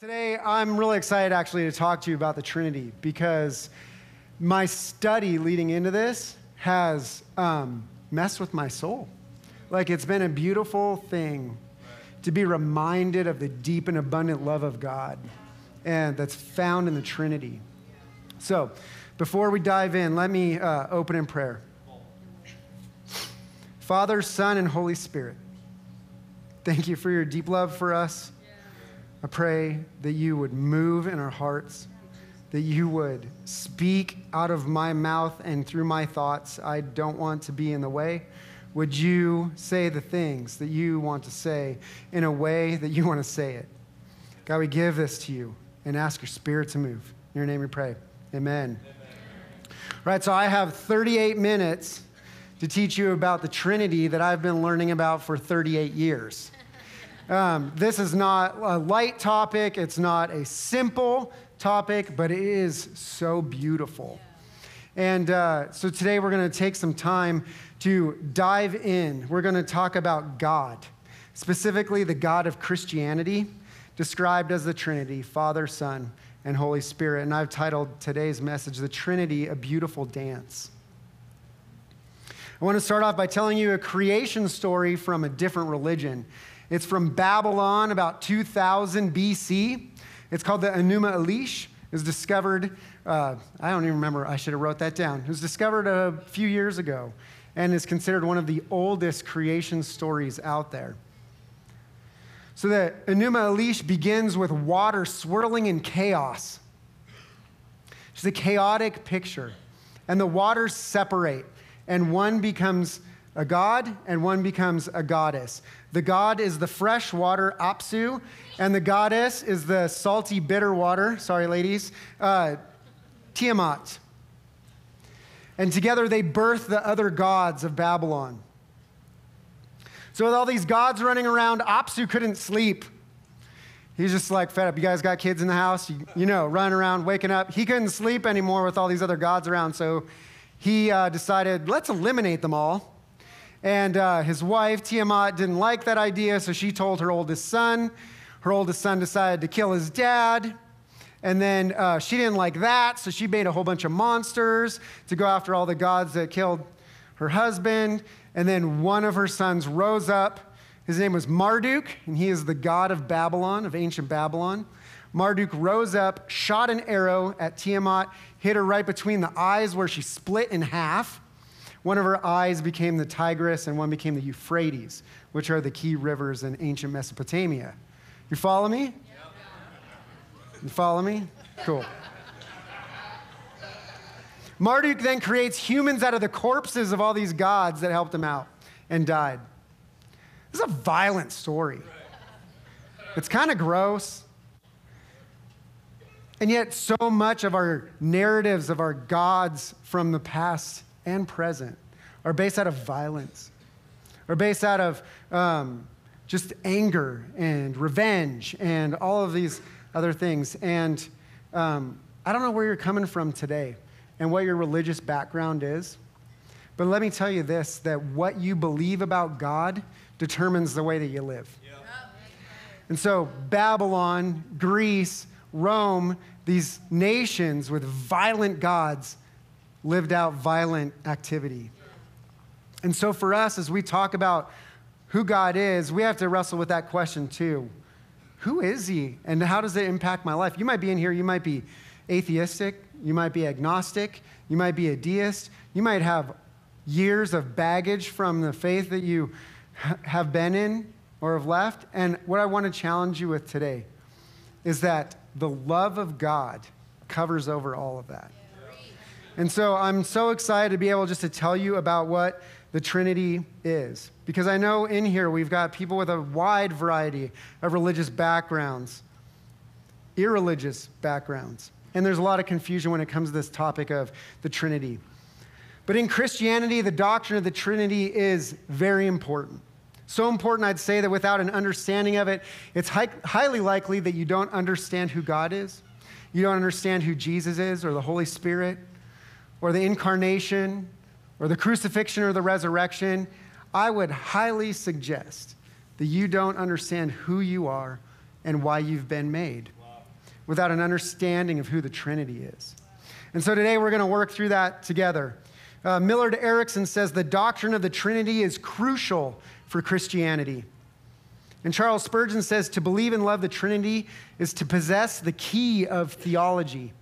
Today, I'm really excited actually to talk to you about the Trinity because my study leading into this has um, messed with my soul. Like, it's been a beautiful thing to be reminded of the deep and abundant love of God and that's found in the Trinity. So, before we dive in, let me uh, open in prayer. Father, Son, and Holy Spirit, thank you for your deep love for us. I pray that you would move in our hearts, that you would speak out of my mouth and through my thoughts. I don't want to be in the way. Would you say the things that you want to say in a way that you want to say it? God, we give this to you and ask your spirit to move. In your name we pray. Amen. Amen. Right, so I have 38 minutes to teach you about the Trinity that I've been learning about for 38 years. Um, this is not a light topic, it's not a simple topic, but it is so beautiful. And uh, so today we're going to take some time to dive in. We're going to talk about God, specifically the God of Christianity, described as the Trinity Father, Son, and Holy Spirit. And I've titled today's message, The Trinity, a Beautiful Dance. I want to start off by telling you a creation story from a different religion. It's from Babylon about 2000 BC. It's called the Enuma Elish. It was discovered, uh, I don't even remember, I should have wrote that down. It was discovered a few years ago and is considered one of the oldest creation stories out there. So the Enuma Elish begins with water swirling in chaos. It's a chaotic picture. And the waters separate, and one becomes a god and one becomes a goddess. The god is the fresh water, Apsu, and the goddess is the salty, bitter water, sorry, ladies, uh, Tiamat. And together they birth the other gods of Babylon. So, with all these gods running around, Apsu couldn't sleep. He's just like fed up. You guys got kids in the house, you, you know, running around, waking up. He couldn't sleep anymore with all these other gods around, so he uh, decided, let's eliminate them all. And uh, his wife, Tiamat, didn't like that idea, so she told her oldest son. Her oldest son decided to kill his dad. And then uh, she didn't like that, so she made a whole bunch of monsters to go after all the gods that killed her husband. And then one of her sons rose up. His name was Marduk, and he is the god of Babylon, of ancient Babylon. Marduk rose up, shot an arrow at Tiamat, hit her right between the eyes where she split in half. One of her eyes became the Tigris, and one became the Euphrates, which are the key rivers in ancient Mesopotamia. You follow me? You follow me? Cool. Marduk then creates humans out of the corpses of all these gods that helped him out and died. This is a violent story. It's kind of gross. And yet, so much of our narratives of our gods from the past and present are based out of violence, are based out of um, just anger and revenge and all of these other things. And um, I don't know where you're coming from today and what your religious background is, but let me tell you this that what you believe about God determines the way that you live. And so, Babylon, Greece, Rome, these nations with violent gods lived out violent activity. And so, for us, as we talk about who God is, we have to wrestle with that question too. Who is He, and how does it impact my life? You might be in here, you might be atheistic, you might be agnostic, you might be a deist, you might have years of baggage from the faith that you have been in or have left. And what I want to challenge you with today is that the love of God covers over all of that. And so I'm so excited to be able just to tell you about what the Trinity is. Because I know in here we've got people with a wide variety of religious backgrounds, irreligious backgrounds. And there's a lot of confusion when it comes to this topic of the Trinity. But in Christianity, the doctrine of the Trinity is very important. So important, I'd say, that without an understanding of it, it's highly likely that you don't understand who God is, you don't understand who Jesus is or the Holy Spirit or the incarnation or the crucifixion or the resurrection, I would highly suggest that you don't understand who you are and why you've been made. Without an understanding of who the Trinity is. And so today we're going to work through that together. Uh, Millard Erickson says the doctrine of the Trinity is crucial for Christianity. And Charles Spurgeon says to believe and love the Trinity is to possess the key of theology.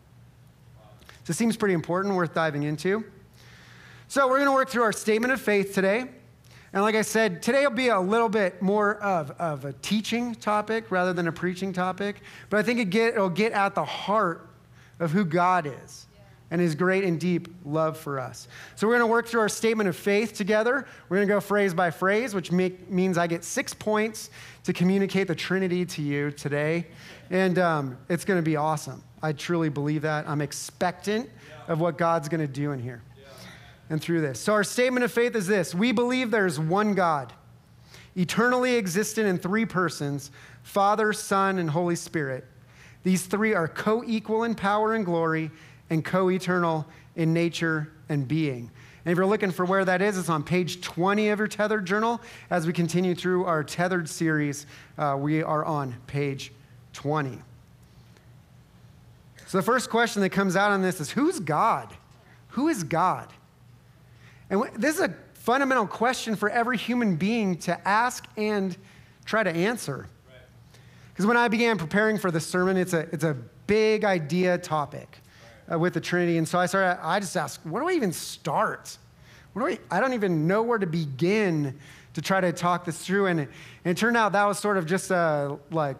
So it seems pretty important, worth diving into. So we're going to work through our statement of faith today. And like I said, today will be a little bit more of, of a teaching topic rather than a preaching topic. But I think it get, it'll get at the heart of who God is and his great and deep love for us. So we're going to work through our statement of faith together. We're going to go phrase by phrase, which make, means I get six points to communicate the Trinity to you today. And um, it's going to be awesome. I truly believe that. I'm expectant of what God's going to do in here and through this. So our statement of faith is this We believe there's one God, eternally existent in three persons Father, Son, and Holy Spirit. These three are co equal in power and glory and co eternal in nature and being. And if you're looking for where that is, it's on page 20 of your Tethered Journal. As we continue through our Tethered series, uh, we are on page 20. So the first question that comes out on this is Who's God? Who is God? And this is a fundamental question for every human being to ask and try to answer. Because when I began preparing for this sermon, it's a, it's a big idea topic uh, with the Trinity. And so I started, I just asked, where do I even start? Do I, I don't even know where to begin to try to talk this through. And it, and it turned out that was sort of just a, like,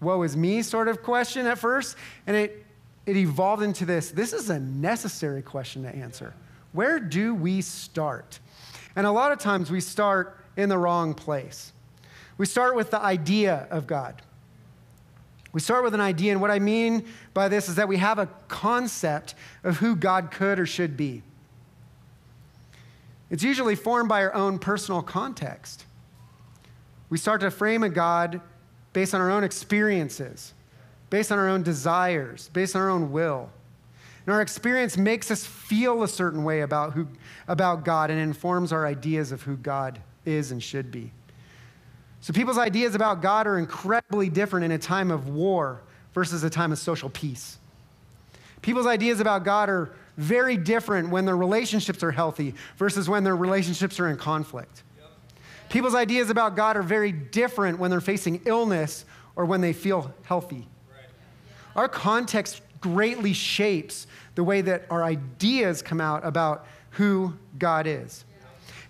what was me sort of question at first. And it, it evolved into this this is a necessary question to answer. Where do we start? And a lot of times we start in the wrong place. We start with the idea of God. We start with an idea, and what I mean by this is that we have a concept of who God could or should be. It's usually formed by our own personal context. We start to frame a God based on our own experiences, based on our own desires, based on our own will. And our experience makes us feel a certain way about, who, about God and informs our ideas of who God is and should be. So people's ideas about God are incredibly different in a time of war versus a time of social peace. People's ideas about God are very different when their relationships are healthy versus when their relationships are in conflict. People's ideas about God are very different when they're facing illness or when they feel healthy. Our context greatly shapes the way that our ideas come out about who God is.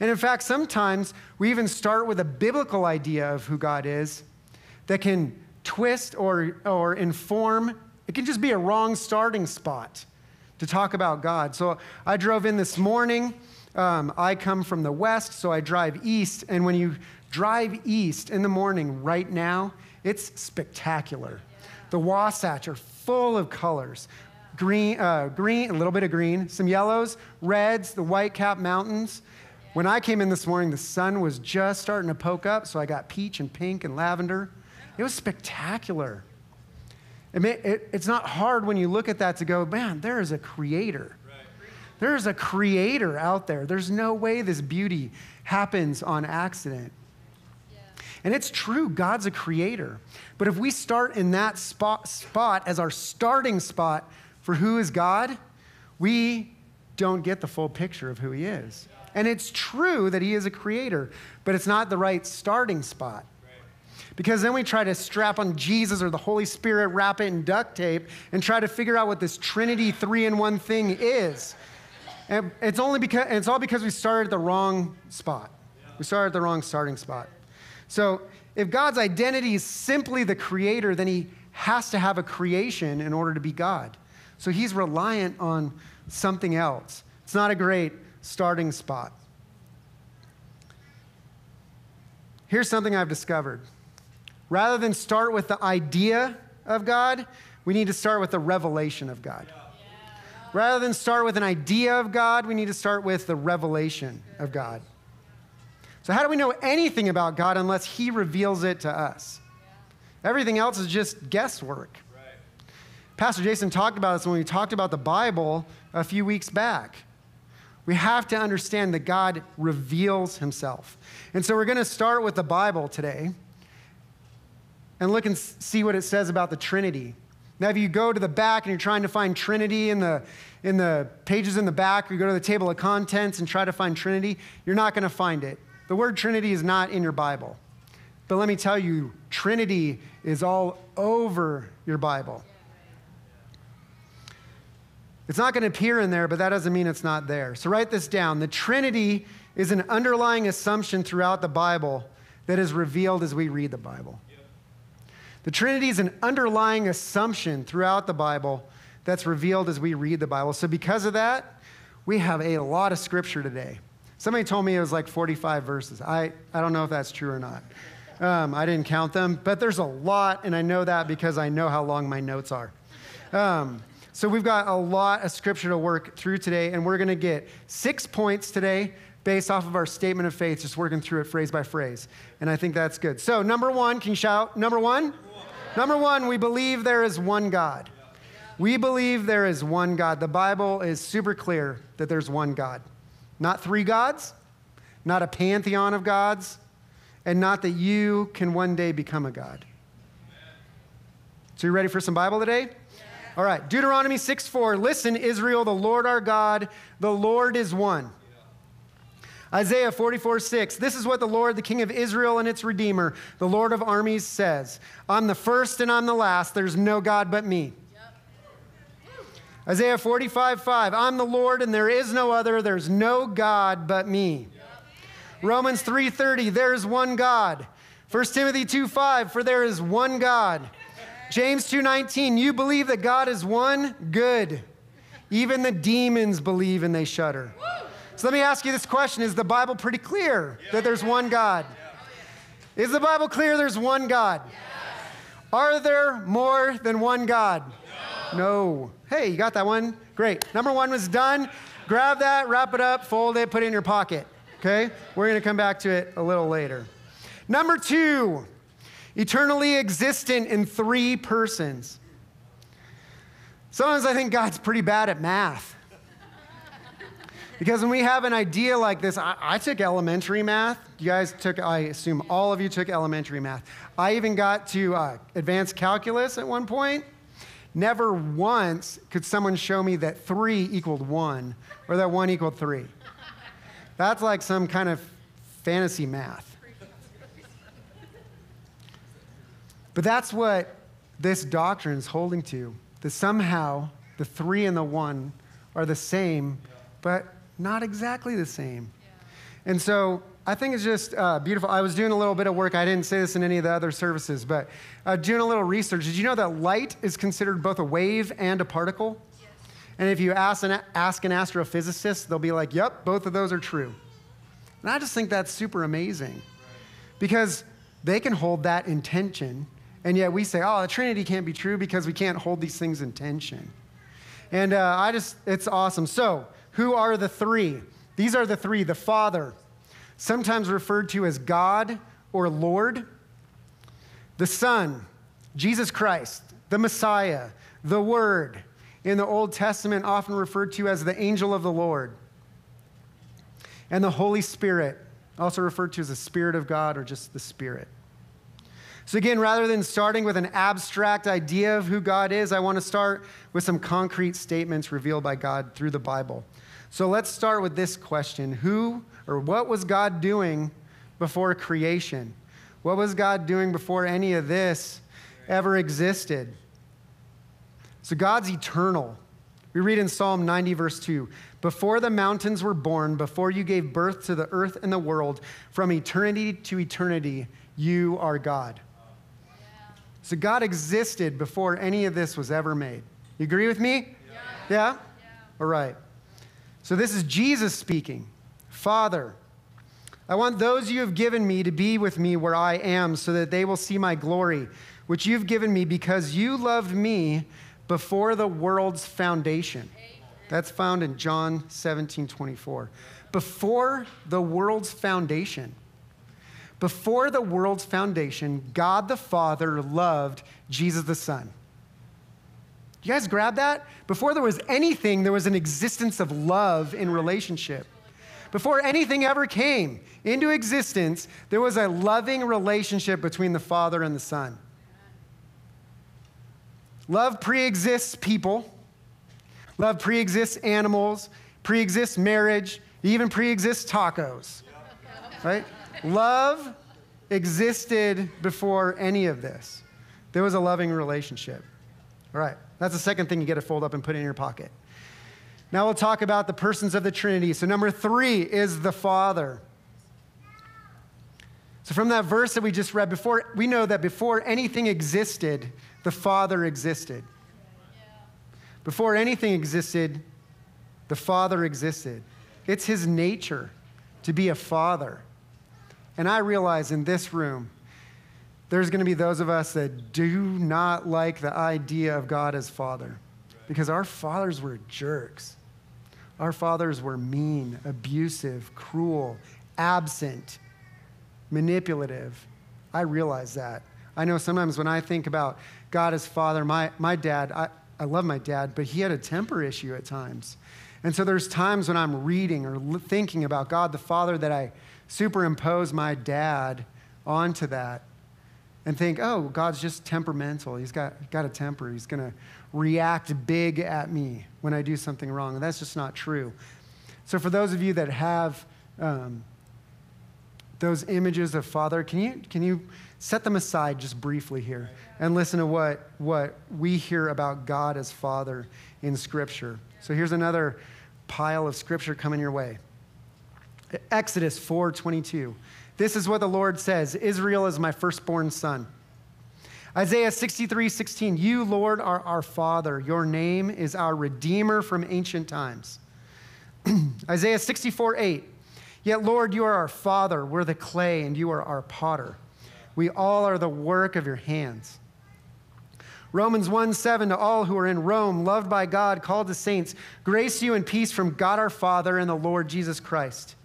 And in fact, sometimes we even start with a biblical idea of who God is that can twist or, or inform. It can just be a wrong starting spot to talk about God. So I drove in this morning. Um, I come from the west, so I drive east. And when you drive east in the morning right now, it's spectacular. The Wasatch are full of colors green, uh, green, a little bit of green, some yellows, reds, the Whitecap Mountains. When I came in this morning, the sun was just starting to poke up, so I got peach and pink and lavender. It was spectacular. It may, it, it's not hard when you look at that to go, man, there is a creator. There is a creator out there. There's no way this beauty happens on accident. And it's true, God's a creator. But if we start in that spot, spot as our starting spot for who is God, we don't get the full picture of who He is. And it's true that He is a creator, but it's not the right starting spot. Because then we try to strap on Jesus or the Holy Spirit, wrap it in duct tape, and try to figure out what this Trinity three in one thing is. And it's only because it's all because we started at the wrong spot. We started at the wrong starting spot. So if God's identity is simply the creator, then he has to have a creation in order to be God. So he's reliant on something else. It's not a great starting spot. Here's something I've discovered. Rather than start with the idea of God, we need to start with the revelation of God. Rather than start with an idea of God, we need to start with the revelation of God. So, how do we know anything about God unless He reveals it to us? Everything else is just guesswork. Pastor Jason talked about this when we talked about the Bible a few weeks back. We have to understand that God reveals himself. And so we're going to start with the Bible today and look and see what it says about the Trinity. Now, if you go to the back and you're trying to find Trinity in the, in the pages in the back, or you go to the table of contents and try to find Trinity, you're not going to find it. The word Trinity is not in your Bible. But let me tell you, Trinity is all over your Bible. It's not going to appear in there, but that doesn't mean it's not there. So write this down. The Trinity is an underlying assumption throughout the Bible that is revealed as we read the Bible. The Trinity is an underlying assumption throughout the Bible that's revealed as we read the Bible. So, because of that, we have a lot of scripture today. Somebody told me it was like 45 verses. I, I don't know if that's true or not. Um, I didn't count them, but there's a lot, and I know that because I know how long my notes are. Um, so we've got a lot of scripture to work through today, and we're going to get six points today based off of our statement of faith, just working through it phrase by phrase. And I think that's good. So, number one, can you shout? Number one? Number one, number one we believe there is one God. We believe there is one God. The Bible is super clear that there's one God. Not three gods, not a pantheon of gods, and not that you can one day become a God. So, you ready for some Bible today? All right, Deuteronomy 6 4. Listen, Israel, the Lord our God, the Lord is one. Isaiah 44 6. This is what the Lord, the King of Israel and its Redeemer, the Lord of armies says I'm the first and I'm the last. There's no God but me. Isaiah 45 5. I'm the Lord and there is no other. There's no God but me. Romans 3:30, there is one God. 1 Timothy 2 5, for there is one God. James 2:19, you believe that God is one? Good. Even the demons believe and they shudder. So let me ask you this question Is the Bible pretty clear that there's one God? Is the Bible clear there's one God? Are there more than one God? No. Hey, you got that one? Great. Number one was done. Grab that, wrap it up, fold it, put it in your pocket. Okay? We're going to come back to it a little later. Number two, eternally existent in three persons. Sometimes I think God's pretty bad at math. Because when we have an idea like this, I, I, took elementary math. You guys took, I assume all of you took elementary math. I even got to uh, advanced calculus at one point. Never once could someone show me that three equaled one or that one equaled three. That's like some kind of fantasy math. But that's what this doctrine is holding to that somehow the three and the one are the same, but not exactly the same. And so I think it's just uh, beautiful. I was doing a little bit of work. I didn't say this in any of the other services, but uh, doing a little research. Did you know that light is considered both a wave and a particle? Yes. And if you ask an, ask an astrophysicist, they'll be like, yep, both of those are true. And I just think that's super amazing because they can hold that intention. and yet we say, oh, the Trinity can't be true because we can't hold these things in tension. And uh, I just, it's awesome. So, who are the three? These are the three the Father, sometimes referred to as God or Lord, the Son, Jesus Christ, the Messiah, the Word, in the Old Testament, often referred to as the angel of the Lord, and the Holy Spirit, also referred to as the Spirit of God or just the Spirit. So, again, rather than starting with an abstract idea of who God is, I want to start with some concrete statements revealed by God through the Bible. So, let's start with this question Who or what was God doing before creation? What was God doing before any of this ever existed? So, God's eternal. We read in Psalm 90, verse 2 Before the mountains were born, before you gave birth to the earth and the world, from eternity to eternity, you are God. So God existed before any of this was ever made. You agree with me? Yeah? yeah? yeah. All right. So this is Jesus speaking. Father, I want those you have given me to be with me where I am so that they will see my glory, which you've given me because you loved me before the world's foundation. That's found in John 17 24. Before the world's foundation. Before the world's foundation, God the Father loved Jesus the Son. You guys grab that? Before there was anything, there was an existence of love in relationship. Before anything ever came into existence, there was a loving relationship between the Father and the Son. Love pre exists people, love pre exists animals, pre exists marriage, even pre exists tacos. Right? Love existed before any of this. There was a loving relationship. All right, that's the second thing you get to fold up and put in your pocket. Now we'll talk about the persons of the Trinity. So, number three is the Father. So, from that verse that we just read before, we know that before anything existed, the Father existed. Before anything existed, the Father existed. It's His nature to be a Father. And I realize in this room, there's going to be those of us that do not like the idea of God as Father because our fathers were jerks. Our fathers were mean, abusive, cruel, absent, manipulative. I realize that. I know sometimes when I think about God as Father, my, my dad, I, I love my dad, but he had a temper issue at times. And so there's times when I'm reading or thinking about God the Father that I superimpose my dad onto that and think, oh, God's just temperamental. He's got, got a temper. He's going to react big at me when I do something wrong. And that's just not true. So, for those of you that have um, those images of Father, can you, can you set them aside just briefly here and listen to what, what we hear about God as Father in Scripture? So, here's another pile of Scripture coming your way. Exodus 4:22. This is what the Lord says Israel is my firstborn son. Isaiah 63 16, you, Lord, are our Father. Your name is our Redeemer from ancient times. Isaiah 64 8, yet, Lord, you are our Father. We're the clay, and you are our potter. We all are the work of your hands. Romans 1 7 to all who are in Rome, loved by God, called to saints, grace you and peace from God our Father and the Lord Jesus Christ.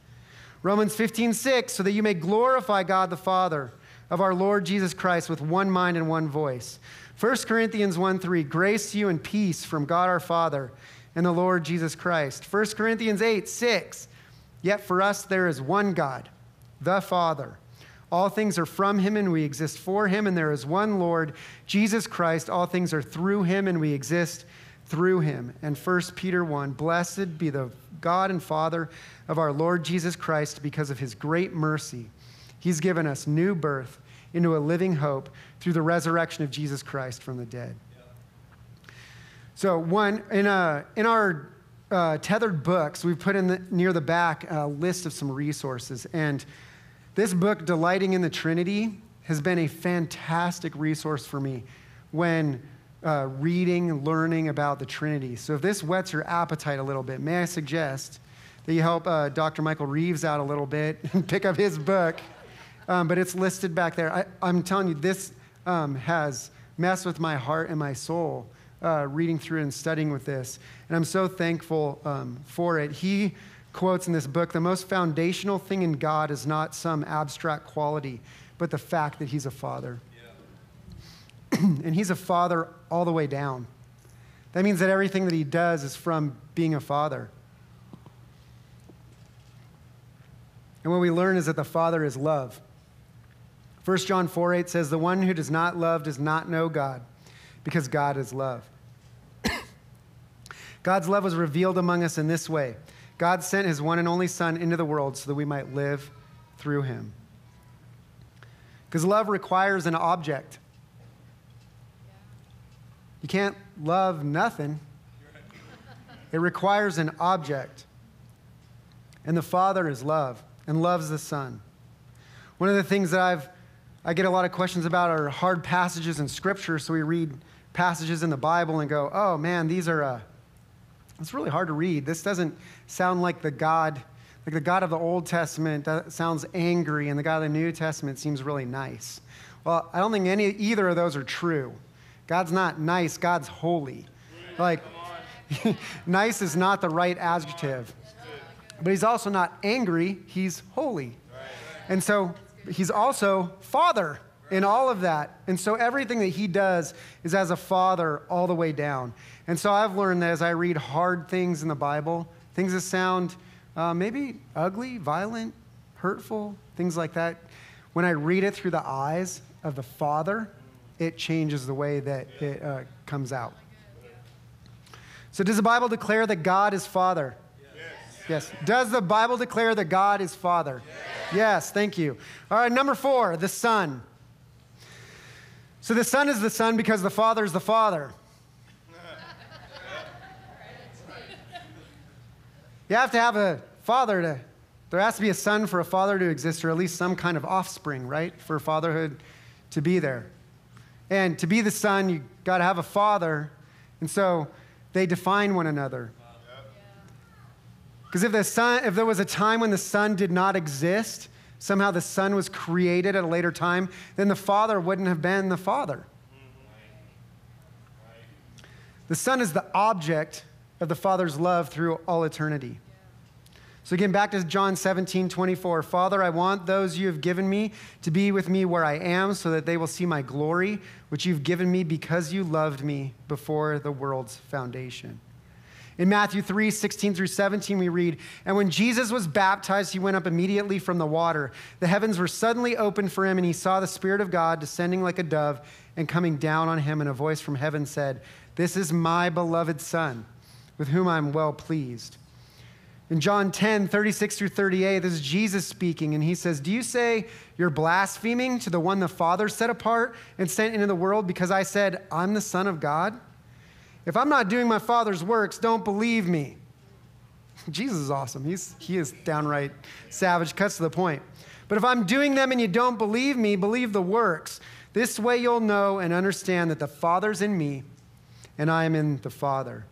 Romans 15, 6, so that you may glorify God the Father of our Lord Jesus Christ with one mind and one voice. 1 Corinthians 1, 3, grace to you and peace from God our Father and the Lord Jesus Christ. 1 Corinthians 8, 6, yet for us there is one God, the Father. All things are from him and we exist for him, and there is one Lord, Jesus Christ. All things are through him and we exist through him. And 1 Peter 1 Blessed be the God and Father of our Lord Jesus Christ because of his great mercy. He's given us new birth into a living hope through the resurrection of Jesus Christ from the dead. So, one, in, a, in our uh, tethered books, we've put in the, near the back a list of some resources. And this book, Delighting in the Trinity, has been a fantastic resource for me when uh, reading, learning about the Trinity. So if this whets your appetite a little bit, may I suggest that you help uh, Dr. Michael Reeves out a little bit and pick up his book. Um, but it's listed back there. I, am telling you, this um, has messed with my heart and my soul uh, reading through and studying with this. And I'm so thankful um, for it. He quotes in this book the most foundational thing in God is not some abstract quality, but the fact that He's a Father. and he's a father all the way down. That means that everything that he does is from being a father. And what we learn is that the Father is love. 1 John 4 8 says, The one who does not love does not know God, because God is love. God's love was revealed among us in this way God sent his one and only Son into the world so that we might live through him. Because love requires an object. You can't love nothing. It requires an object. And the Father is love and loves the Son. One of the things that I've I get a lot of questions about are hard passages in Scripture. So we read passages in the Bible and go, "Oh man, these are uh, it's really hard to read. This doesn't sound like the God, like the God of the Old Testament. That sounds angry, and the God of the New Testament seems really nice." Well, I don't think any either of those are true. God's not nice, God's holy. Like, nice is not the right adjective. But he's also not angry, he's holy. And so he's also father in all of that. And so everything that he does is as a father all the way down. And so I've learned that as I read hard things in the Bible, things that sound uh, maybe ugly, violent, hurtful, things like that, when I read it through the eyes of the Father, it changes the way that it uh, comes out. So, does the Bible declare that God is Father? Yes. Does the Bible declare that God is Father? Yes. yes. thank you. All right, number four, the Son. So the Son is the Son because the Father is the Father. You have to have a father to, there has to be a son for a father to exist, or at least some kind of offspring, right? For fatherhood to be there. And to be the son, you got to have a father. And so they define one another. Because if, the son, if there was a time when the Son did not exist, somehow the Son was created at a later time, then the Father wouldn't have been the Father. Mm-hmm. The Son is the object of the Father's love through all eternity. So again, back to John 17, 24. Father, I want those you have given me to be with me where I am so that they will see my glory, which you've given me because you loved me before the world's foundation. In Matthew 3 16 through 17, we read, And when Jesus was baptized, he went up immediately from the water. The heavens were suddenly opened for him, and he saw the Spirit of God descending like a dove and coming down on him. And a voice from heaven said, This is my beloved Son, with whom I'm well pleased. In John 10, 36 through 38, this is Jesus speaking, and he says, Do you say you're blaspheming to the one the Father set apart and sent into the world because I said, I'm the Son of God? If I'm not doing my Father's works, don't believe me. Jesus is awesome. He's, he is downright savage, cuts to the point. But if I'm doing them and you don't believe me, believe the works. This way you'll know and understand that the Father's in me and I am in the Father.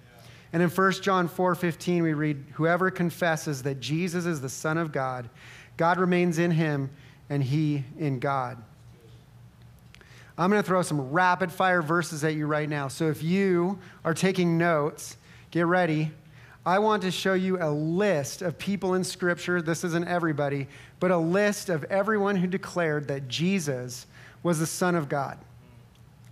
And in 1 John 4:15 we read, "Whoever confesses that Jesus is the Son of God, God remains in him and he in God." I'm going to throw some rapid fire verses at you right now. So if you are taking notes, get ready. I want to show you a list of people in Scripture. This isn't everybody, but a list of everyone who declared that Jesus was the Son of God.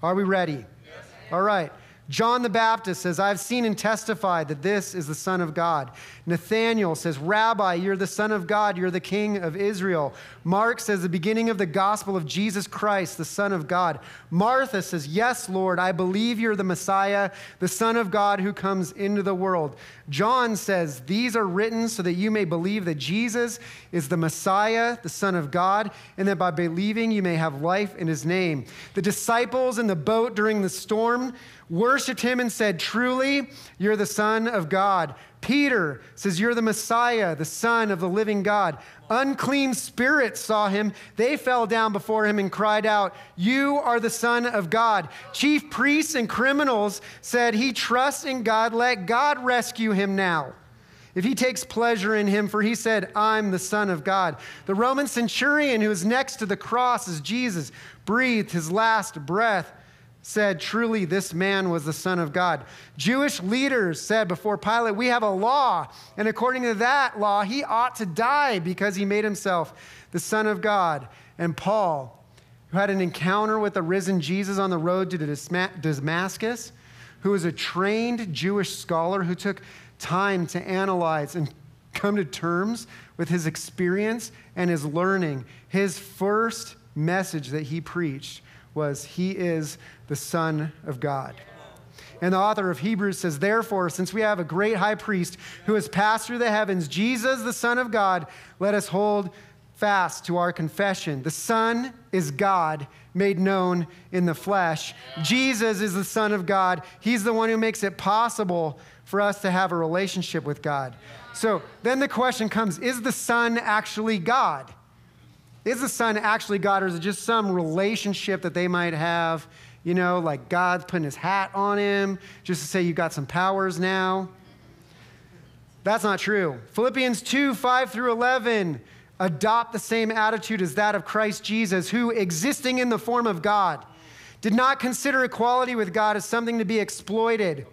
Are we ready? Yes. All right. John the Baptist says, I've seen and testified that this is the Son of God. Nathanael says, Rabbi, you're the Son of God, you're the King of Israel. Mark says, the beginning of the gospel of Jesus Christ, the Son of God. Martha says, Yes, Lord, I believe you're the Messiah, the Son of God who comes into the world. John says, These are written so that you may believe that Jesus is the Messiah, the Son of God, and that by believing you may have life in his name. The disciples in the boat during the storm, worshiped him and said, Truly, you're the Son of God. Peter says, You're the Messiah, the Son of the living God. Unclean spirits saw him. They fell down before him and cried out, You are the Son of God. Chief priests and criminals said, He trusts in God. Let God rescue him now. If he takes pleasure in him, for he said, I'm the Son of God. The Roman centurion who was next to the cross as Jesus breathed his last breath said, Truly, this man was the Son of God. Jewish leaders said before Pilate, We have a law, and according to that law, he ought to die because he made himself the Son of God. And Paul, who had an encounter with the risen Jesus on the road to Damascus, who was a trained Jewish scholar who took time to analyze and come to terms with his experience and his learning, his first message that he preached was, He is the Son of God. And the author of Hebrews says, Therefore, since we have a great high priest who has passed through the heavens, Jesus, the Son of God, let us hold fast to our confession. The Son is God made known in the flesh. Jesus is the Son of God. He's the one who makes it possible for us to have a relationship with God. So then the question comes Is the Son actually God? Is the Son actually God, or is it just some relationship that they might have? You know, like God's putting his hat on him just to say you've got some powers now. That's not true. Philippians 2 5 through 11 adopt the same attitude as that of Christ Jesus, who, existing in the form of God, did not consider equality with God as something to be exploited.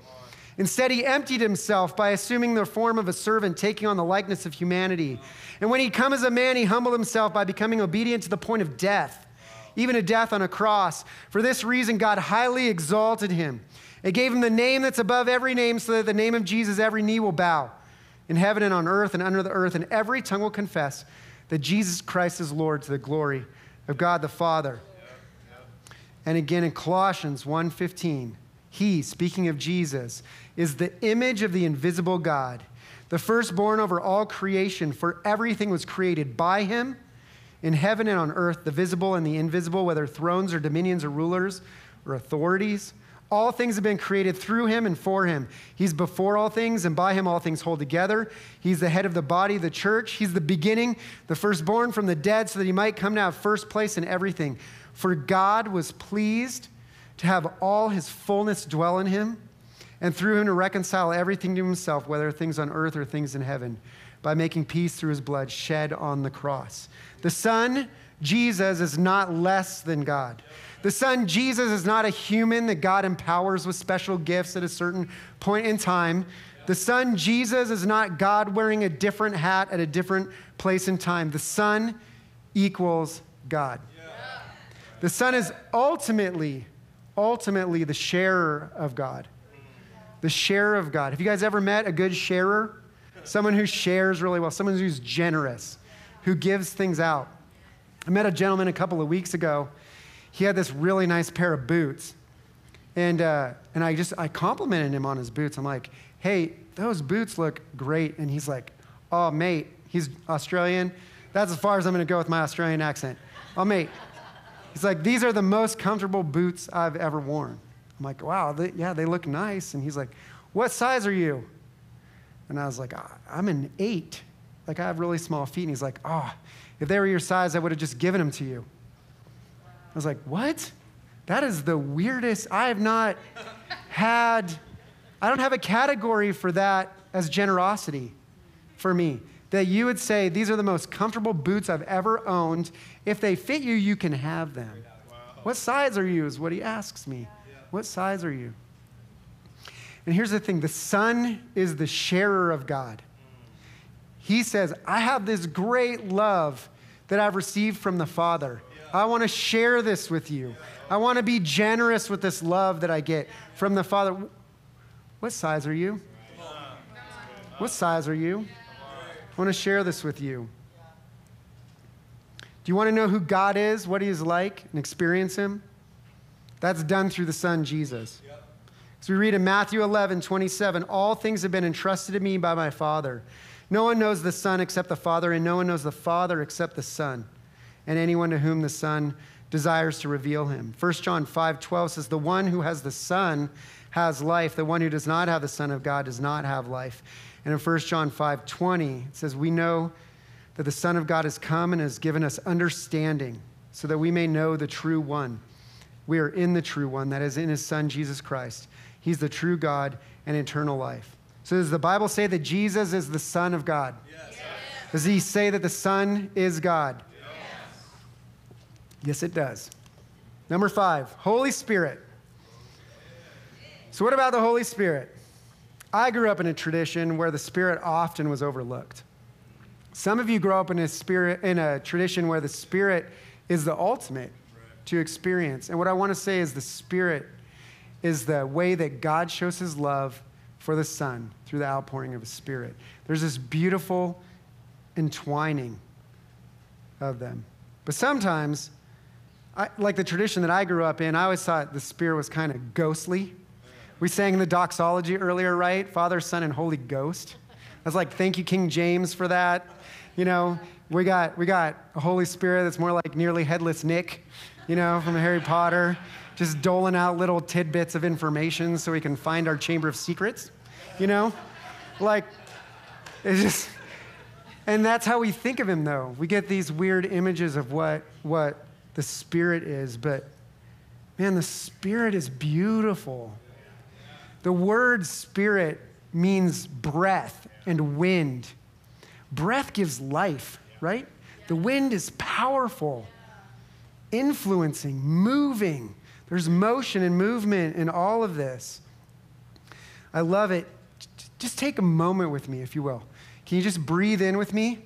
Instead, he emptied himself by assuming the form of a servant, taking on the likeness of humanity. And when he'd come as a man, he humbled himself by becoming obedient to the point of death, even a death on a cross. For this reason, God highly exalted him and gave him the name that's above every name, so that the name of Jesus every knee will bow in heaven and on earth and under the earth, and every tongue will confess that Jesus Christ is Lord to the glory of God the Father. And again in Colossians 1:15, He, speaking of Jesus, is the image of the invisible God, the firstborn over all creation, for everything was created by him in heaven and on earth, the visible and the invisible, whether thrones or dominions or rulers or authorities. All things have been created through him and for him. He's before all things, and by him all things hold together. He's the head of the body, the church. He's the beginning, the firstborn from the dead, so that he might come to have first place in everything. For God was pleased to have all his fullness dwell in him, and through him to reconcile everything to himself, whether things on earth or things in heaven, by making peace through his blood shed on the cross. The Son, Jesus, is not less than God. The Son, Jesus, is not a human that God empowers with special gifts at a certain point in time. The Son, Jesus, is not God wearing a different hat at a different place in time. The Son equals God. The Son is ultimately, ultimately the sharer of God. The sharer of God. Have you guys ever met a good sharer? Someone who shares really well, someone who's generous, who gives things out. I met a gentleman a couple of weeks ago he had this really nice pair of boots. And, uh, and I just, I complimented him on his boots. I'm like, hey, those boots look great. And he's like, oh, mate, he's Australian. That's as far as I'm going to go with my Australian accent. Oh, mate. He's like, these are the most comfortable boots I've ever worn. I'm like, wow, they, yeah, they look nice. And he's like, what size are you? And I was like, ah, I'm an eight. Like, I have really small feet. And he's like, oh, if they were your size, I would have just given them to you. I was like, what? That is the weirdest. I have not had, I don't have a category for that as generosity for me. That you would say, these are the most comfortable boots I've ever owned. If they fit you, you can have them. Wow. What size are you? Is what he asks me. What size are you? And here's the thing the Son is the sharer of God. He says, I have this great love that I've received from the Father. I want to share this with you. I want to be generous with this love that I get from the Father. What size are you? What size are you? I want to share this with you. Do you want to know who God is, what He is like, and experience Him? That's done through the Son, Jesus. As we read in Matthew 11, 27, all things have been entrusted to me by my Father. No one knows the Son except the Father, and no one knows the Father except the Son and anyone to whom the Son desires to reveal him. 1 John 5 12 says, The one who has the Son has life. The one who does not have the Son of God does not have life. And in 1 John 5 20, it says, We know that the Son of God has come and has given us understanding so that we may know the true one. We are in the true one, that is in his Son, Jesus Christ. He's the true God and eternal life. So, does the Bible say that Jesus is the Son of God? Yes. Does he say that the Son is God? Yes, it does. Number five, Holy Spirit. So, what about the Holy Spirit? I grew up in a tradition where the Spirit often was overlooked. Some of you grow up in a spirit in a tradition where the Spirit is the ultimate to experience. And what I want to say is the Spirit is the way that God shows his love for the Son through the outpouring of his Spirit. There's this beautiful entwining of them. But sometimes I, like the tradition that I grew up in, I always thought the Spirit was kind of ghostly. We sang the doxology earlier, right? Father, Son, and Holy Ghost. I was like, thank you, King James, for that. You know, we got, we got a Holy Spirit that's more like nearly headless Nick, you know, from Harry Potter, just doling out little tidbits of information so we can find our chamber of secrets, you know? Like, it's just, and that's how we think of him, though. We get these weird images of what, what the Spirit is, but man, the Spirit is beautiful. The word Spirit means breath and wind. Breath gives life, right? The wind is powerful, influencing, moving. There's motion and movement in all of this. I love it. Just take a moment with me, if you will. Can you just breathe in with me?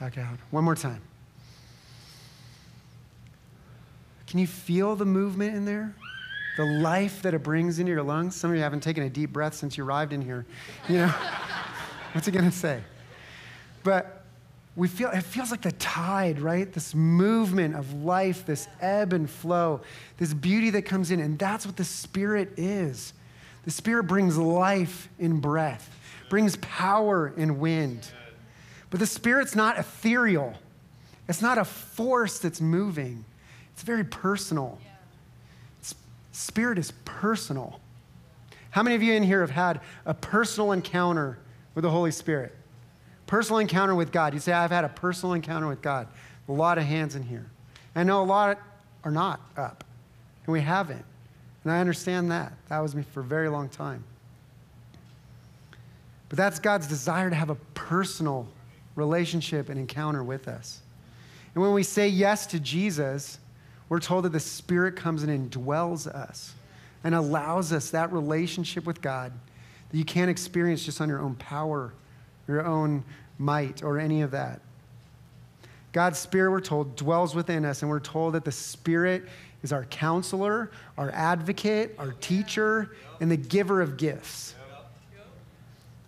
back out. One more time. Can you feel the movement in there? The life that it brings into your lungs? Some of you haven't taken a deep breath since you arrived in here. You know, what's it going to say? But we feel it feels like the tide, right? This movement of life, this ebb and flow, this beauty that comes in, and that's what the Spirit is. The Spirit brings life in breath, brings power in wind. But the Spirit's not ethereal. It's not a force that's moving. It's very personal. Spirit is personal. How many of you in here have had a personal encounter with the Holy Spirit? Personal encounter with God. You say, I've had a personal encounter with God. A lot of hands in here. I know a lot are not up, and we haven't. And I understand that. That was me for a very long time. But that's God's desire to have a personal relationship and encounter with us. And when we say yes to Jesus, we're told that the Spirit comes and indwells us and allows us that relationship with God that you can't experience just on your own power, your own might, or any of that. God's Spirit, we're told, dwells within us, and we're told that the Spirit is our counselor, our advocate, our teacher, and the giver of gifts.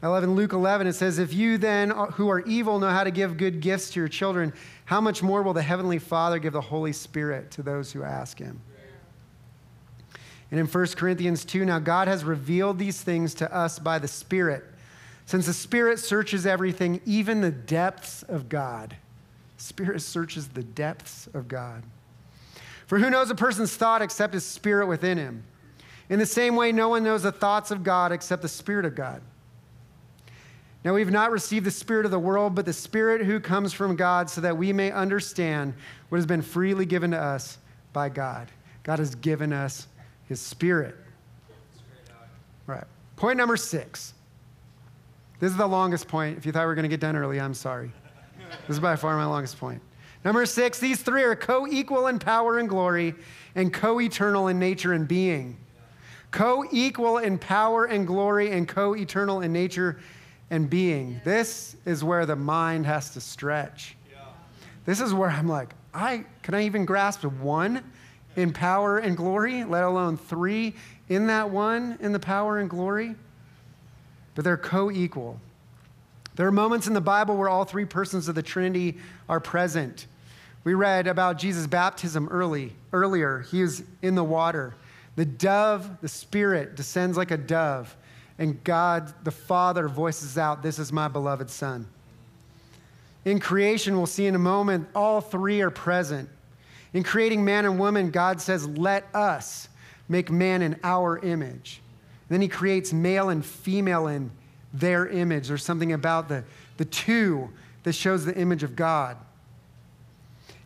I love in Luke 11, it says, If you then, uh, who are evil, know how to give good gifts to your children, how much more will the Heavenly Father give the Holy Spirit to those who ask Him? And in 1 Corinthians 2, now God has revealed these things to us by the Spirit, since the Spirit searches everything, even the depths of God. Spirit searches the depths of God. For who knows a person's thought except his spirit within him? In the same way, no one knows the thoughts of God except the Spirit of God. Now, we've not received the Spirit of the world, but the Spirit who comes from God, so that we may understand what has been freely given to us by God. God has given us his spirit. Right. Point number six. This is the longest point. If you thought we were going to get done early, I'm sorry. This is by far my longest point. Number six, these three are co equal in power and glory and co eternal in nature and being. Co equal in power and glory and co eternal in nature and being. This is where the mind has to stretch. This is where I'm like, I can I even grasp one? in power and glory, let alone three in that one in the power and glory. But they're co equal. There are moments in the Bible where all three persons of the Trinity are present. We read about Jesus' baptism early, earlier. He is in the water. The dove, the Spirit, descends like a dove, and God, the Father, voices out, This is my beloved Son. In creation, we'll see in a moment, all three are present. In creating man and woman, God says, Let us make man in our image. Then he creates male and female in their image. There's something about the, the two that shows the image of God.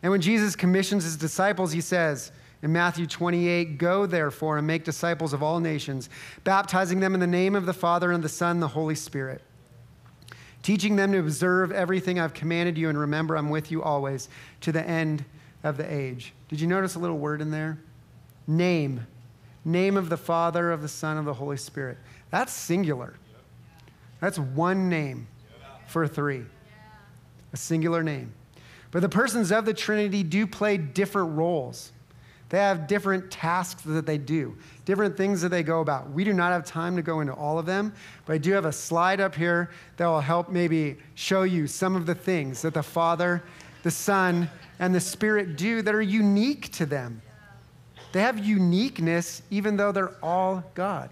And when Jesus commissions his disciples, he says in Matthew 28 Go therefore and make disciples of all nations, baptizing them in the name of the Father and the Son and the Holy Spirit, teaching them to observe everything I've commanded you, and remember, I'm with you always to the end of the age. Did you notice a little word in there? Name. Name of the Father, of the Son, of the Holy Spirit. That's singular. That's one name for three, a singular name. But the persons of the Trinity do play different roles. They have different tasks that they do, different things that they go about. We do not have time to go into all of them, but I do have a slide up here that will help maybe show you some of the things that the Father, the Son, and the Spirit do that are unique to them. They have uniqueness even though they're all God.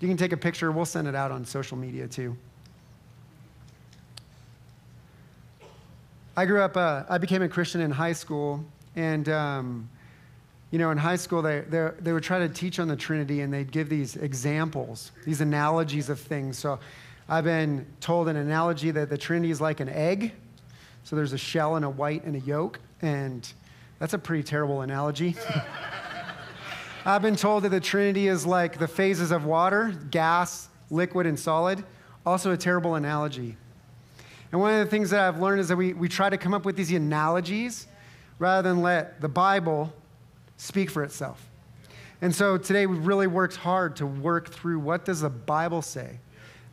You can take a picture, we'll send it out on social media too. I grew up, uh, I became a Christian in high school, and um, you know, in high school, they, they, they would try to teach on the Trinity and they'd give these examples, these analogies of things. So I've been told an analogy that the Trinity is like an egg, so there's a shell and a white and a yolk, and that's a pretty terrible analogy. I've been told that the Trinity is like the phases of water gas, liquid, and solid. Also, a terrible analogy. And one of the things that I've learned is that we, we try to come up with these analogies rather than let the Bible speak for itself. And so today we've really worked hard to work through what does the Bible say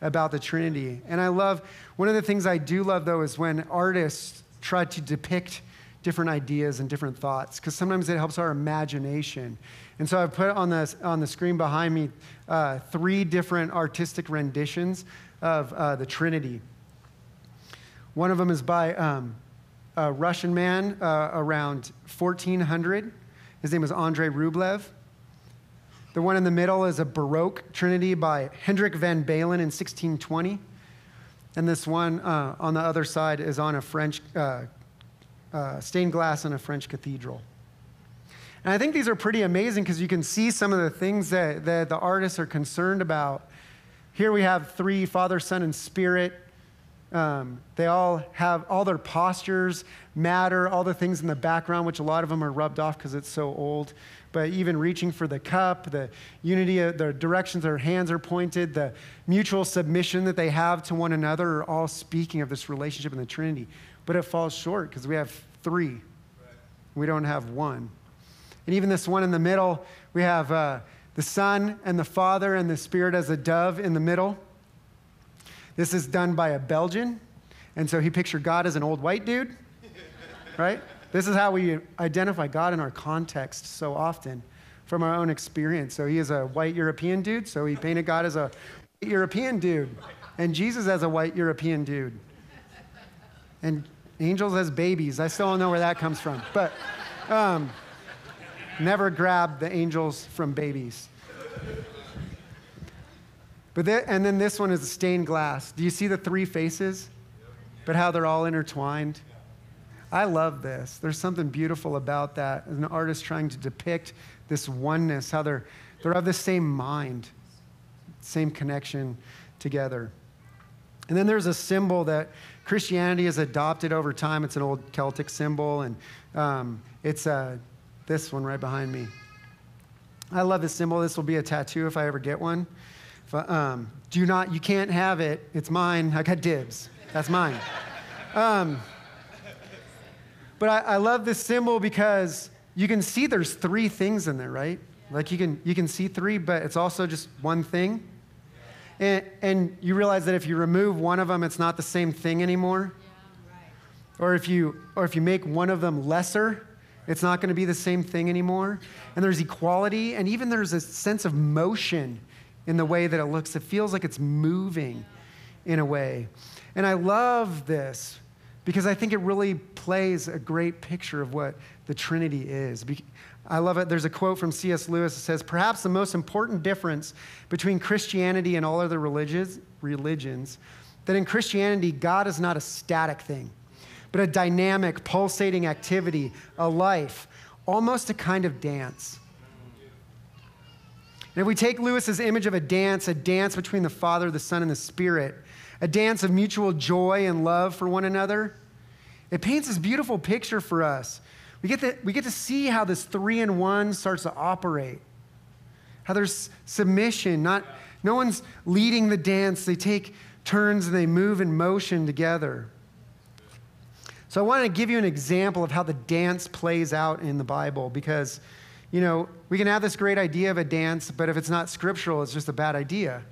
about the Trinity. And I love, one of the things I do love though is when artists try to depict different ideas and different thoughts, because sometimes it helps our imagination. And so I've put on the, on the screen behind me uh, three different artistic renditions of uh, the Trinity. One of them is by um, a Russian man uh, around 1400. His name is Andrei Rublev. The one in the middle is a Baroque Trinity by Hendrik van Balen in 1620. And this one uh, on the other side is on a French uh, stained glass in a French cathedral. And I think these are pretty amazing because you can see some of the things that, that the artists are concerned about. Here we have three Father, Son, and Spirit. Um, they all have all their postures matter, all the things in the background, which a lot of them are rubbed off because it's so old. But even reaching for the cup, the unity, of the directions their hands are pointed, the mutual submission that they have to one another are all speaking of this relationship in the Trinity. But it falls short because we have three, we don't have one. And even this one in the middle, we have uh, the Son and the Father and the Spirit as a dove in the middle. This is done by a Belgian. And so he pictured God as an old white dude, right? This is how we identify God in our context so often from our own experience. So he is a white European dude, so he painted God as a European dude, and Jesus as a white European dude. And angels as babies. I still don't know where that comes from. But um, never grab the angels from babies. But and then this one is stained glass. Do you see the three faces? But how they're all intertwined? I love this. There's something beautiful about that. An artist trying to depict this oneness, how they're, they're of the same mind, same connection together. And then there's a symbol that Christianity is adopted over time. It's an old Celtic symbol, and um, it's uh, this one right behind me. I love this symbol. This will be a tattoo if I ever get one. I, um, do not, you can't have it. It's mine. I got dibs. That's mine. Um, but I, I love this symbol because you can see there's three things in there, right? Like you can, you can see three, but it's also just one thing. And, and you realize that if you remove one of them, it's not the same thing anymore. Yeah, right. Or if you, or if you make one of them lesser, it's not going to be the same thing anymore. And there's equality, and even there's a sense of motion in the way that it looks. It feels like it's moving in a way. And I love this because I think it really plays a great picture of what the Trinity is. I love it. There's a quote from C.S. Lewis that says, Perhaps the most important difference between Christianity and all other religions, religions that in Christianity, God is not a static thing, but a dynamic, pulsating activity, a life, almost a kind of dance. And if we take Lewis's image of a dance, a dance between the Father, the Son, and the Spirit, a dance of mutual joy and love for one another, it paints this beautiful picture for us we get, to, we get to see how this three in one starts to operate. How there's submission, not, no one's leading the dance. They take turns and they move in motion together. So I want to give you an example of how the dance plays out in the Bible because, you know, we can have this great idea of a dance, but if it's not scriptural, it's just a bad idea.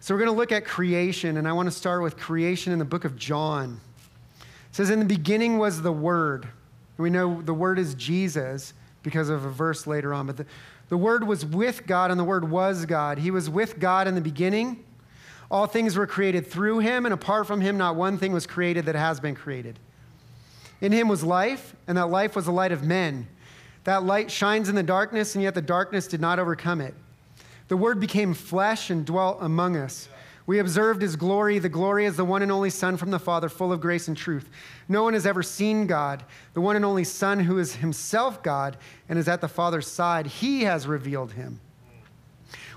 So we're going to look at creation, and I want to start with creation in the book of John. Says, In the beginning was the Word. We know the Word is Jesus because of a verse later on, but the, the Word was with God, and the Word was God. He was with God in the beginning. All things were created through him, and apart from him, not one thing was created that has been created. In him was life, and that life was the light of men. That light shines in the darkness, and yet the darkness did not overcome it. The Word became flesh and dwelt among us. We observed his glory. The glory is the one and only Son from the Father, full of grace and truth. No one has ever seen God, the one and only Son who is himself God and is at the Father's side. He has revealed him.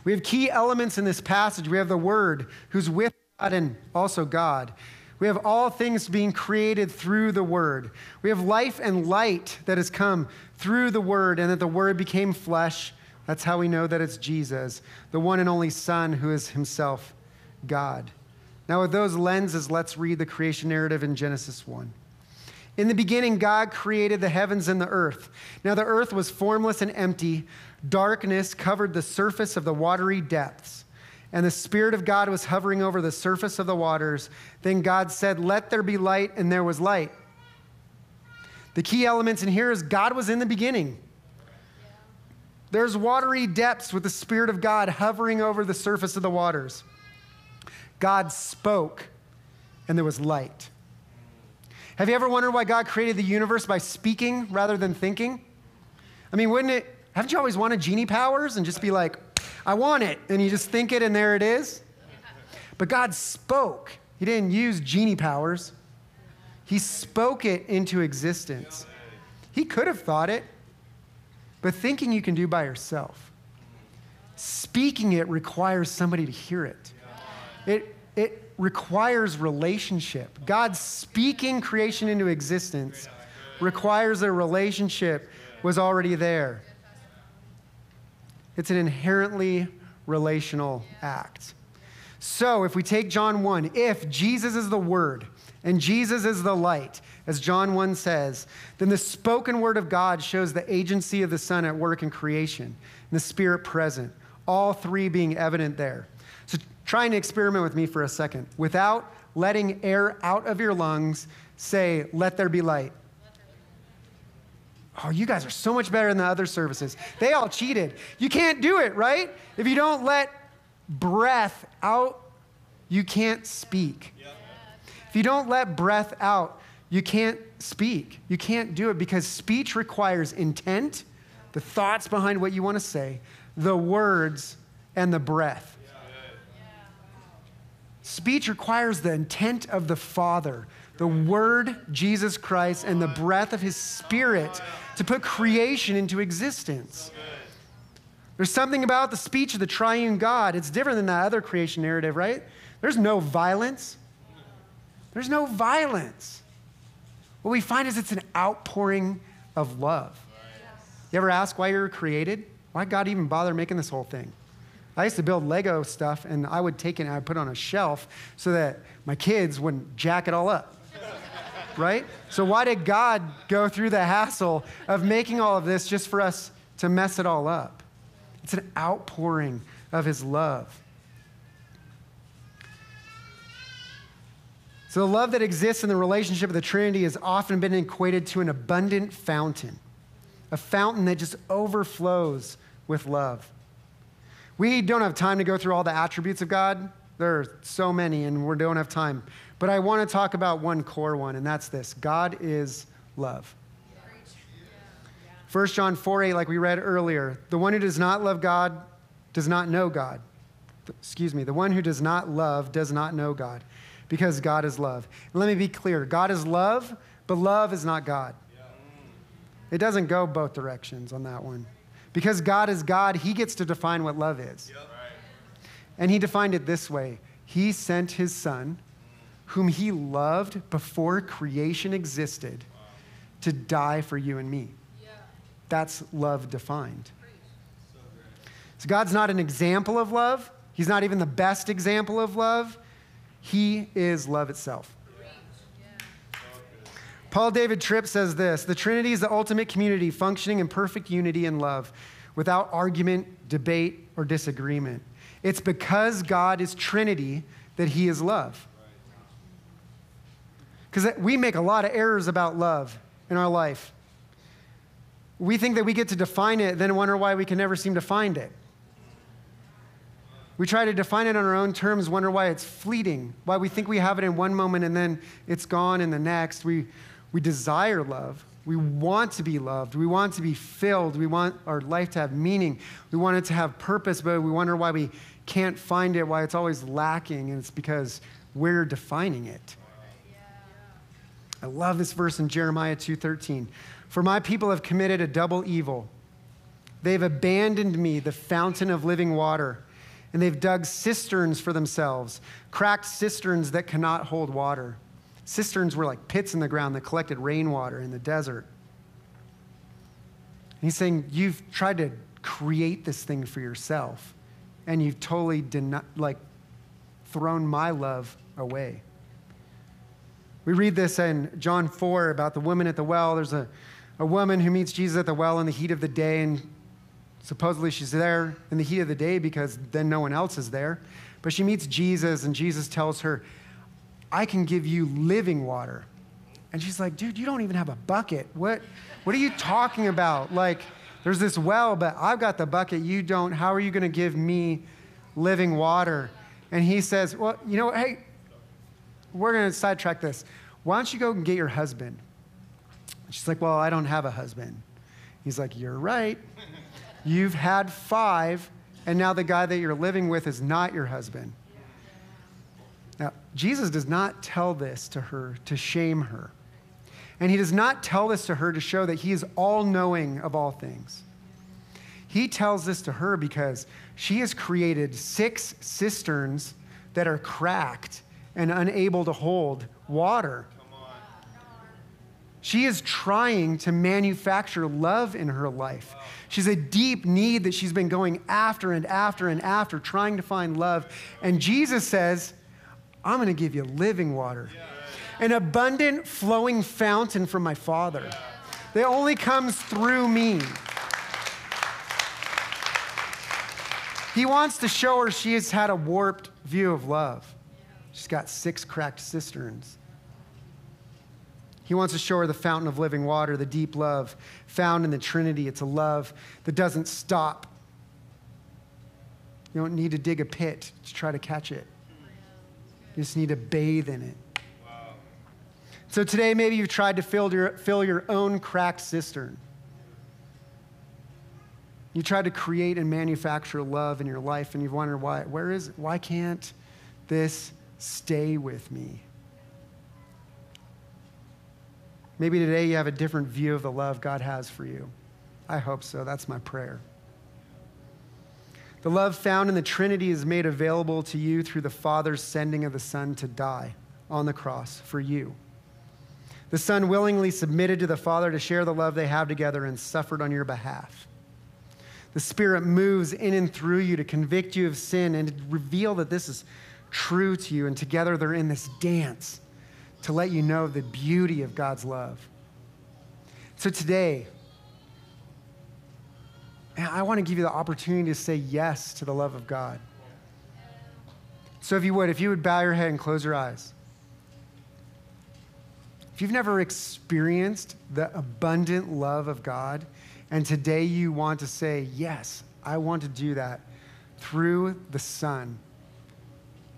We have key elements in this passage. We have the Word, who's with God and also God. We have all things being created through the Word. We have life and light that has come through the Word, and that the Word became flesh. That's how we know that it's Jesus, the one and only Son who is Himself God. Now, with those lenses, let's read the creation narrative in Genesis 1. In the beginning, God created the heavens and the earth. Now, the earth was formless and empty. Darkness covered the surface of the watery depths, and the Spirit of God was hovering over the surface of the waters. Then God said, Let there be light, and there was light. The key elements in here is God was in the beginning. There's watery depths with the Spirit of God hovering over the surface of the waters. God spoke, and there was light. Have you ever wondered why God created the universe by speaking rather than thinking? I mean, wouldn't it, haven't you always wanted genie powers and just be like, I want it, and you just think it and there it is? But God spoke. He didn't use genie powers, He spoke it into existence. He could have thought it, but thinking you can do by yourself. Speaking it requires somebody to hear it. It, it requires relationship. God speaking creation into existence requires a relationship was already there. It's an inherently relational act. So, if we take John 1, if Jesus is the Word and Jesus is the light, as John 1 says, then the spoken word of God shows the agency of the Son at work in creation and the Spirit present, all three being evident there. So, try and experiment with me for a second. Without letting air out of your lungs, say, Let there be light. Oh, you guys are so much better than the other services. They all cheated. You can't do it, right? If you don't let breath out, you can't speak. If you don't let breath out, you can't speak. You can't do it because speech requires intent, the thoughts behind what you want to say, the words, and the breath. Speech requires the intent of the Father, the Word, Jesus Christ, and the breath of His Spirit to put creation into existence. There's something about the speech of the triune God. It's different than that other creation narrative, right? There's no violence. There's no violence. What we find is it's an outpouring of love. You ever ask why you were created? Why God even bother making this whole thing? I used to build Lego stuff and I would take it and I'd put it on a shelf so that my kids wouldn't jack it all up. right? So, why did God go through the hassle of making all of this just for us to mess it all up? It's an outpouring of His love. So, the love that exists in the relationship of the Trinity has often been equated to an abundant fountain, a fountain that just overflows with love. We don't have time to go through all the attributes of God. There are so many, and we don't have time. But I want to talk about one core one, and that's this God is love. 1 John 4 8, like we read earlier, the one who does not love God does not know God. Excuse me, the one who does not love does not know God because God is love. Let me be clear God is love, but love is not God. It doesn't go both directions on that one. Because God is God, He gets to define what love is. And He defined it this way He sent His Son, whom He loved before creation existed, to die for you and me. That's love defined. So God's not an example of love. He's not even the best example of love. He is love itself. Paul David Tripp says this The Trinity is the ultimate community functioning in perfect unity and love without argument, debate, or disagreement. It's because God is Trinity that He is love. Because we make a lot of errors about love in our life. We think that we get to define it, then wonder why we can never seem to find it. We try to define it on our own terms, wonder why it's fleeting, why we think we have it in one moment and then it's gone in the next. We, we desire love. We want to be loved. We want to be filled. We want our life to have meaning. We want it to have purpose, but we wonder why we can't find it, why it's always lacking, and it's because we're defining it. I love this verse in Jeremiah 2:13. For my people have committed a double evil. They've abandoned me, the fountain of living water and they've dug cisterns for themselves, cracked cisterns that cannot hold water. Cisterns were like pits in the ground that collected rainwater in the desert. And he's saying, You've tried to create this thing for yourself, and you've totally deni- like thrown my love away. We read this in John 4 about the woman at the well. There's a, a woman who meets Jesus at the well in the heat of the day, and Supposedly, she's there in the heat of the day because then no one else is there. But she meets Jesus, and Jesus tells her, I can give you living water. And she's like, dude, you don't even have a bucket. What, what are you talking about? Like, there's this well, but I've got the bucket, you don't. How are you going to give me living water? And he says, well, you know what? Hey, we're going to sidetrack this. Why don't you go and get your husband? She's like, Well, I don't have a husband. He's like, You're right. You've had five, and now the guy that you're living with is not your husband. Jesus does not tell this to her to shame her. And he does not tell this to her to show that he is all knowing of all things. He tells this to her because she has created six cisterns that are cracked and unable to hold water. She is trying to manufacture love in her life. She's a deep need that she's been going after and after and after, trying to find love. And Jesus says, I'm going to give you living water, an abundant flowing fountain from my Father that only comes through me. He wants to show her she has had a warped view of love. She's got six cracked cisterns. He wants to show her the fountain of living water, the deep love found in the Trinity. It's a love that doesn't stop. You don't need to dig a pit to try to catch it, you just need to bathe in it. So today, maybe you've tried to fill your, fill your own cracked cistern. You tried to create and manufacture love in your life, and you've wondered why. Where is it? Why can't this stay with me? Maybe today you have a different view of the love God has for you. I hope so. That's my prayer. The love found in the Trinity is made available to you through the Father's sending of the Son to die on the cross for you. The Son willingly submitted to the Father to share the love they have together and suffered on your behalf. The Spirit moves in and through you to convict you of sin and to reveal that this is true to you. And together they're in this dance to let you know the beauty of God's love. So today, I want to give you the opportunity to say yes to the love of God. So if you would, if you would bow your head and close your eyes. If you've never experienced the abundant love of God, and today you want to say, Yes, I want to do that through the Son,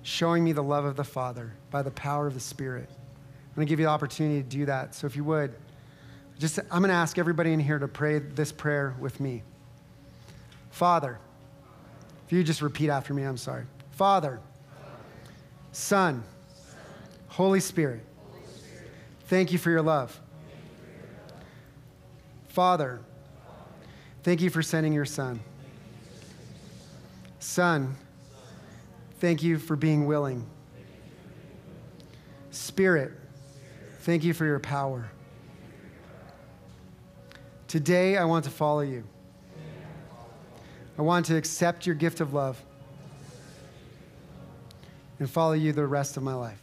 showing me the love of the Father by the power of the Spirit. I'm going to give you the opportunity to do that. So if you would, just I'm going to ask everybody in here to pray this prayer with me. Father, if you just repeat after me, I'm sorry. Father, Son, Holy Spirit, thank you for your love. Father, Thank you for sending your son. Son, thank you for being willing. Spirit, thank you for your power. Today, I want to follow you. I want to accept your gift of love and follow you the rest of my life.